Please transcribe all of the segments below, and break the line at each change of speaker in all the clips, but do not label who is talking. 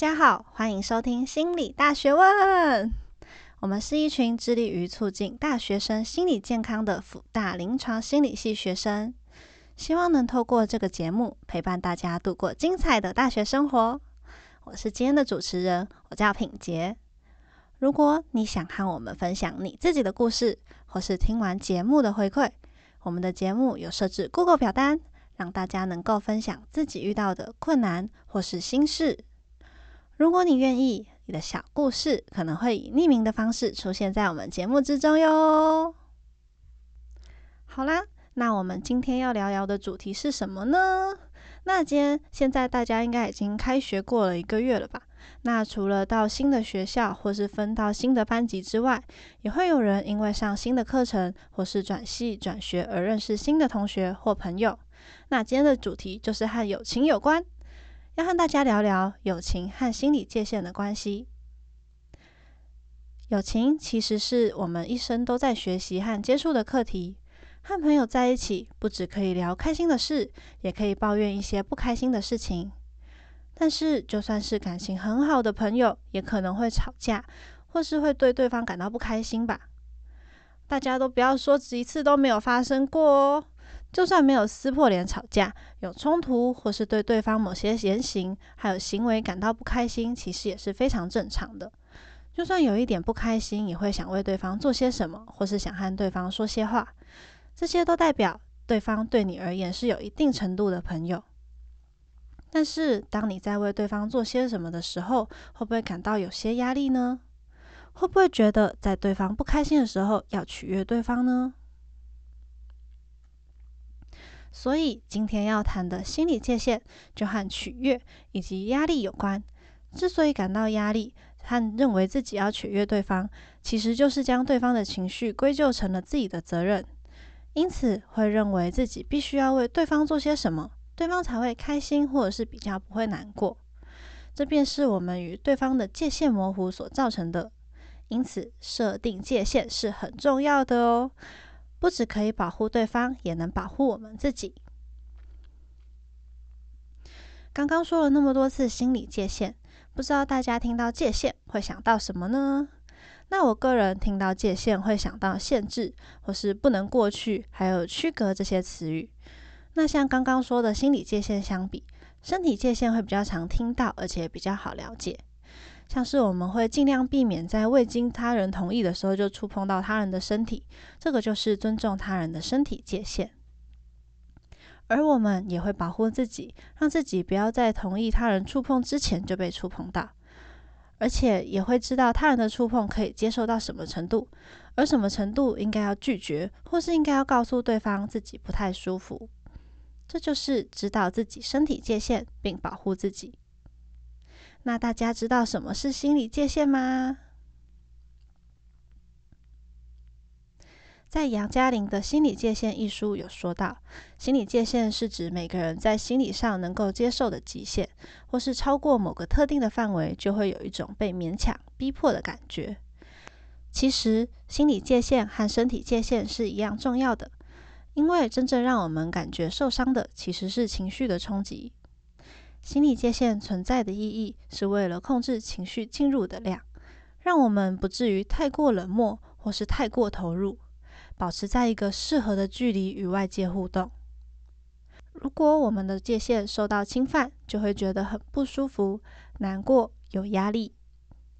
大家好，欢迎收听心理大学问。我们是一群致力于促进大学生心理健康的辅大临床心理系学生，希望能透过这个节目陪伴大家度过精彩的大学生活。我是今天的主持人，我叫品洁。如果你想和我们分享你自己的故事，或是听完节目的回馈，我们的节目有设置 Google 表单，让大家能够分享自己遇到的困难或是心事。如果你愿意，你的小故事可能会以匿名的方式出现在我们节目之中哟。好啦，那我们今天要聊聊的主题是什么呢？那今天现在大家应该已经开学过了一个月了吧？那除了到新的学校或是分到新的班级之外，也会有人因为上新的课程或是转系转学而认识新的同学或朋友。那今天的主题就是和友情有关。要和大家聊聊友情和心理界限的关系。友情其实是我们一生都在学习和接触的课题。和朋友在一起，不只可以聊开心的事，也可以抱怨一些不开心的事情。但是，就算是感情很好的朋友，也可能会吵架，或是会对对方感到不开心吧？大家都不要说一次都没有发生过哦。就算没有撕破脸吵架，有冲突，或是对对方某些言行还有行为感到不开心，其实也是非常正常的。就算有一点不开心，也会想为对方做些什么，或是想和对方说些话，这些都代表对方对你而言是有一定程度的朋友。但是，当你在为对方做些什么的时候，会不会感到有些压力呢？会不会觉得在对方不开心的时候要取悦对方呢？所以今天要谈的心理界限，就和取悦以及压力有关。之所以感到压力和认为自己要取悦对方，其实就是将对方的情绪归咎成了自己的责任，因此会认为自己必须要为对方做些什么，对方才会开心，或者是比较不会难过。这便是我们与对方的界限模糊所造成的。因此，设定界限是很重要的哦。不只可以保护对方，也能保护我们自己。刚刚说了那么多次心理界限，不知道大家听到界限会想到什么呢？那我个人听到界限会想到限制，或是不能过去，还有区隔这些词语。那像刚刚说的心理界限相比，身体界限会比较常听到，而且比较好了解。像是我们会尽量避免在未经他人同意的时候就触碰到他人的身体，这个就是尊重他人的身体界限。而我们也会保护自己，让自己不要在同意他人触碰之前就被触碰到，而且也会知道他人的触碰可以接受到什么程度，而什么程度应该要拒绝，或是应该要告诉对方自己不太舒服。这就是知道自己身体界限，并保护自己。那大家知道什么是心理界限吗？在杨嘉玲的《心理界限》一书有说到，心理界限是指每个人在心理上能够接受的极限，或是超过某个特定的范围，就会有一种被勉强、逼迫的感觉。其实，心理界限和身体界限是一样重要的，因为真正让我们感觉受伤的，其实是情绪的冲击。心理界限存在的意义是为了控制情绪进入的量，让我们不至于太过冷漠或是太过投入，保持在一个适合的距离与外界互动。如果我们的界限受到侵犯，就会觉得很不舒服、难过、有压力。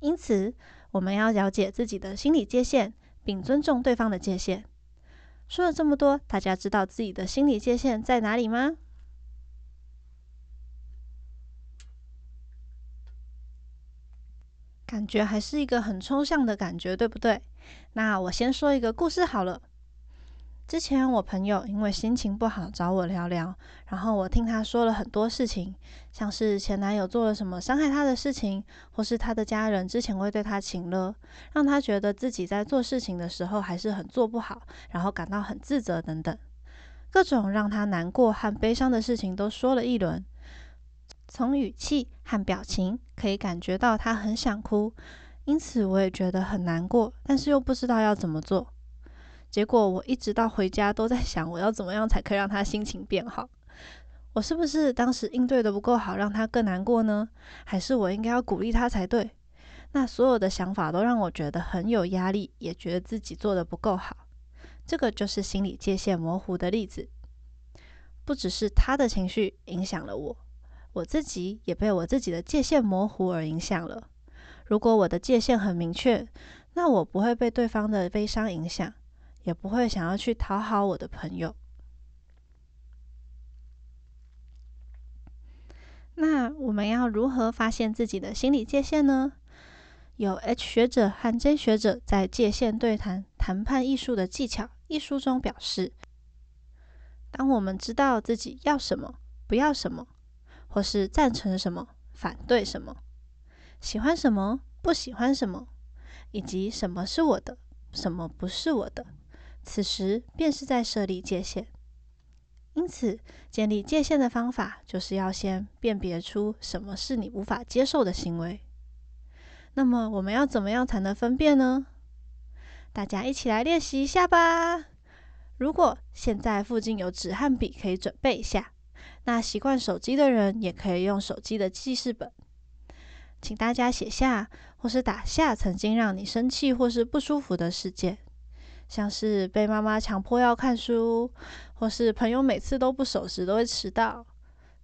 因此，我们要了解自己的心理界限，并尊重对方的界限。说了这么多，大家知道自己的心理界限在哪里吗？感觉还是一个很抽象的感觉，对不对？那我先说一个故事好了。之前我朋友因为心情不好找我聊聊，然后我听他说了很多事情，像是前男友做了什么伤害他的事情，或是他的家人之前会对他请了，让他觉得自己在做事情的时候还是很做不好，然后感到很自责等等，各种让他难过和悲伤的事情都说了一轮。从语气和表情可以感觉到他很想哭，因此我也觉得很难过，但是又不知道要怎么做。结果我一直到回家都在想，我要怎么样才可以让他心情变好。我是不是当时应对的不够好，让他更难过呢？还是我应该要鼓励他才对？那所有的想法都让我觉得很有压力，也觉得自己做的不够好。这个就是心理界限模糊的例子。不只是他的情绪影响了我，我自己也被我自己的界限模糊而影响了。如果我的界限很明确，那我不会被对方的悲伤影响，也不会想要去讨好我的朋友。那我们要如何发现自己的心理界限呢？有 H 学者和 J 学者在《界限对谈：谈判艺术的技巧》一书中表示，当我们知道自己要什么、不要什么，或是赞成什么、反对什么，喜欢什么、不喜欢什么，以及什么是我的、什么不是我的，此时便是在设立界限。因此，建立界限的方法就是要先辨别出什么是你无法接受的行为。那么我们要怎么样才能分辨呢？大家一起来练习一下吧。如果现在附近有纸和笔，可以准备一下。那习惯手机的人也可以用手机的记事本，请大家写下或是打下曾经让你生气或是不舒服的事件，像是被妈妈强迫要看书，或是朋友每次都不守时都会迟到，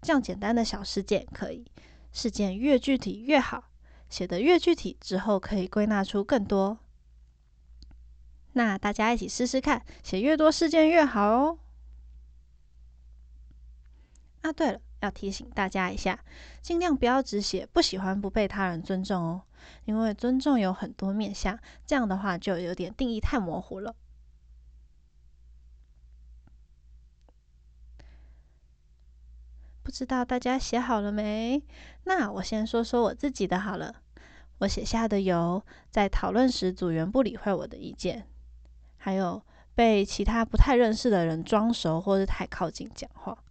这样简单的小事件可以。事件越具体越好。写得越具体之后，可以归纳出更多。那大家一起试试看，写越多事件越好哦。啊，对了，要提醒大家一下，尽量不要只写不喜欢不被他人尊重哦，因为尊重有很多面向，这样的话就有点定义太模糊了。不知道大家写好了没？那我先说说我自己的好了。我写下的有在讨论时组员不理会我的意见，还有被其他不太认识的人装熟或是太靠近讲话。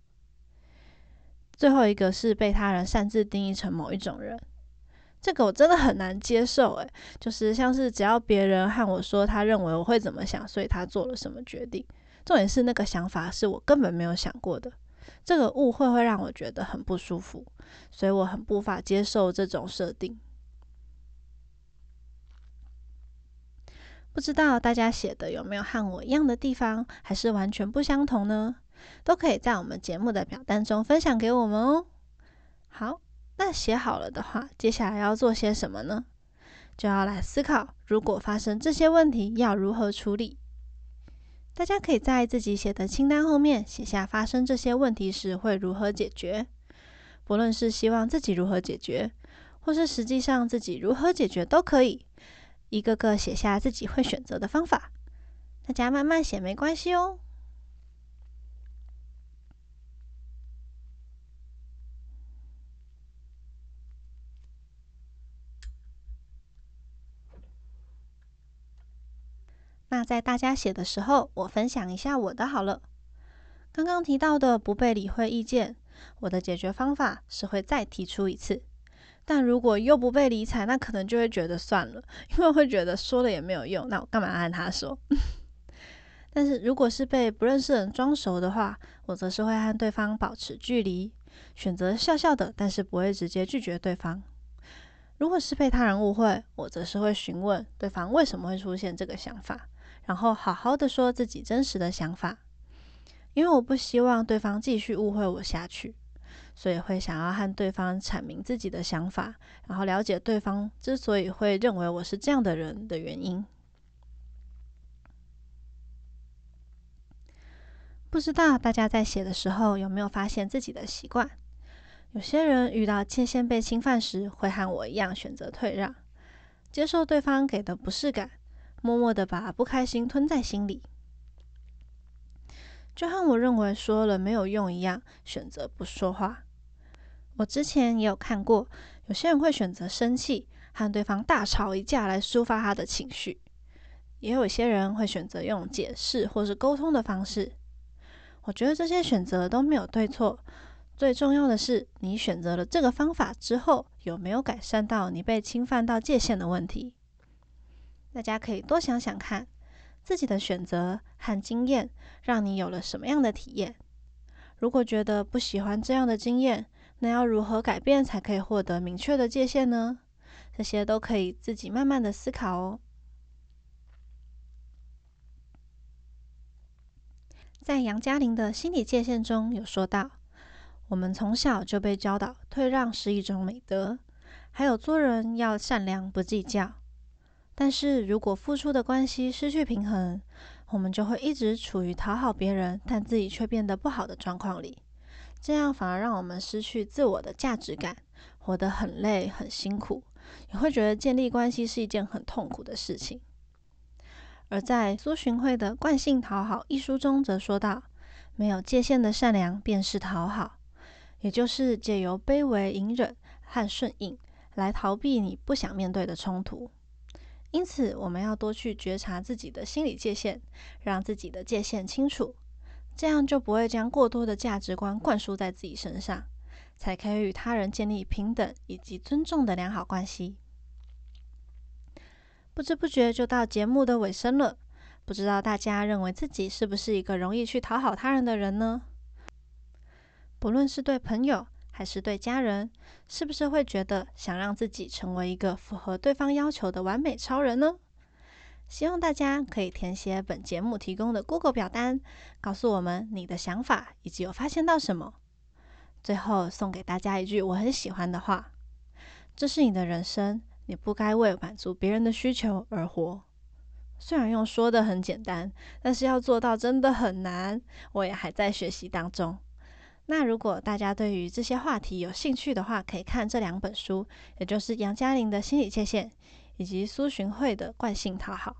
最后一个是被他人擅自定义成某一种人，这个我真的很难接受。诶，就是像是只要别人和我说他认为我会怎么想，所以他做了什么决定。重点是那个想法是我根本没有想过的，这个误会会让我觉得很不舒服，所以我很无法接受这种设定。不知道大家写的有没有和我一样的地方，还是完全不相同呢？都可以在我们节目的表单中分享给我们哦。好，那写好了的话，接下来要做些什么呢？就要来思考，如果发生这些问题，要如何处理？大家可以在自己写的清单后面写下发生这些问题时会如何解决，不论是希望自己如何解决，或是实际上自己如何解决都可以。一个个写下自己会选择的方法，大家慢慢写没关系哦。那在大家写的时候，我分享一下我的好了。刚刚提到的不被理会意见，我的解决方法是会再提出一次。但如果又不被理睬，那可能就会觉得算了，因为会觉得说了也没有用，那我干嘛按他说？但是如果是被不认识人装熟的话，我则是会和对方保持距离，选择笑笑的，但是不会直接拒绝对方。如果是被他人误会，我则是会询问对方为什么会出现这个想法，然后好好的说自己真实的想法，因为我不希望对方继续误会我下去。所以会想要和对方阐明自己的想法，然后了解对方之所以会认为我是这样的人的原因。不知道大家在写的时候有没有发现自己的习惯？有些人遇到界限被侵犯时，会和我一样选择退让，接受对方给的不适感，默默的把不开心吞在心里。就和我认为说了没有用一样，选择不说话。我之前也有看过，有些人会选择生气，和对方大吵一架来抒发他的情绪；也有些人会选择用解释或是沟通的方式。我觉得这些选择都没有对错，最重要的是你选择了这个方法之后，有没有改善到你被侵犯到界限的问题。大家可以多想想看。自己的选择和经验，让你有了什么样的体验？如果觉得不喜欢这样的经验，那要如何改变才可以获得明确的界限呢？这些都可以自己慢慢的思考哦。在杨嘉玲的心理界限中有说到，我们从小就被教导退让是一种美德，还有做人要善良不计较。但是如果付出的关系失去平衡，我们就会一直处于讨好别人，但自己却变得不好的状况里。这样反而让我们失去自我的价值感，活得很累很辛苦，也会觉得建立关系是一件很痛苦的事情。而在苏洵慧的《惯性讨好》一书中则说道：“没有界限的善良便是讨好，也就是借由卑微、隐忍和顺应来逃避你不想面对的冲突。”因此，我们要多去觉察自己的心理界限，让自己的界限清楚，这样就不会将过多的价值观灌输在自己身上，才可以与他人建立平等以及尊重的良好关系。不知不觉就到节目的尾声了，不知道大家认为自己是不是一个容易去讨好他人的人呢？不论是对朋友，还是对家人，是不是会觉得想让自己成为一个符合对方要求的完美超人呢？希望大家可以填写本节目提供的 Google 表单，告诉我们你的想法以及有发现到什么。最后送给大家一句我很喜欢的话：这是你的人生，你不该为满足别人的需求而活。虽然用说的很简单，但是要做到真的很难，我也还在学习当中。那如果大家对于这些话题有兴趣的话，可以看这两本书，也就是杨嘉玲的《心理界限》以及苏洵慧的《惯性讨好》。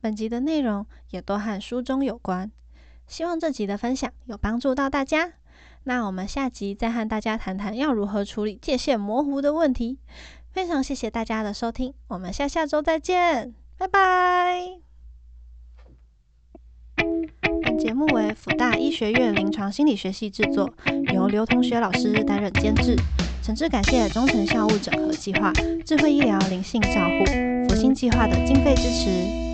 本集的内容也都和书中有关，希望这集的分享有帮助到大家。那我们下集再和大家谈谈要如何处理界限模糊的问题。非常谢谢大家的收听，我们下下周再见，拜拜。节目为辅大医学院临床心理学系制作，由刘同学老师担任监制。诚挚感谢中成校务整合计划、智慧医疗灵性照护、福星计划的经费支持。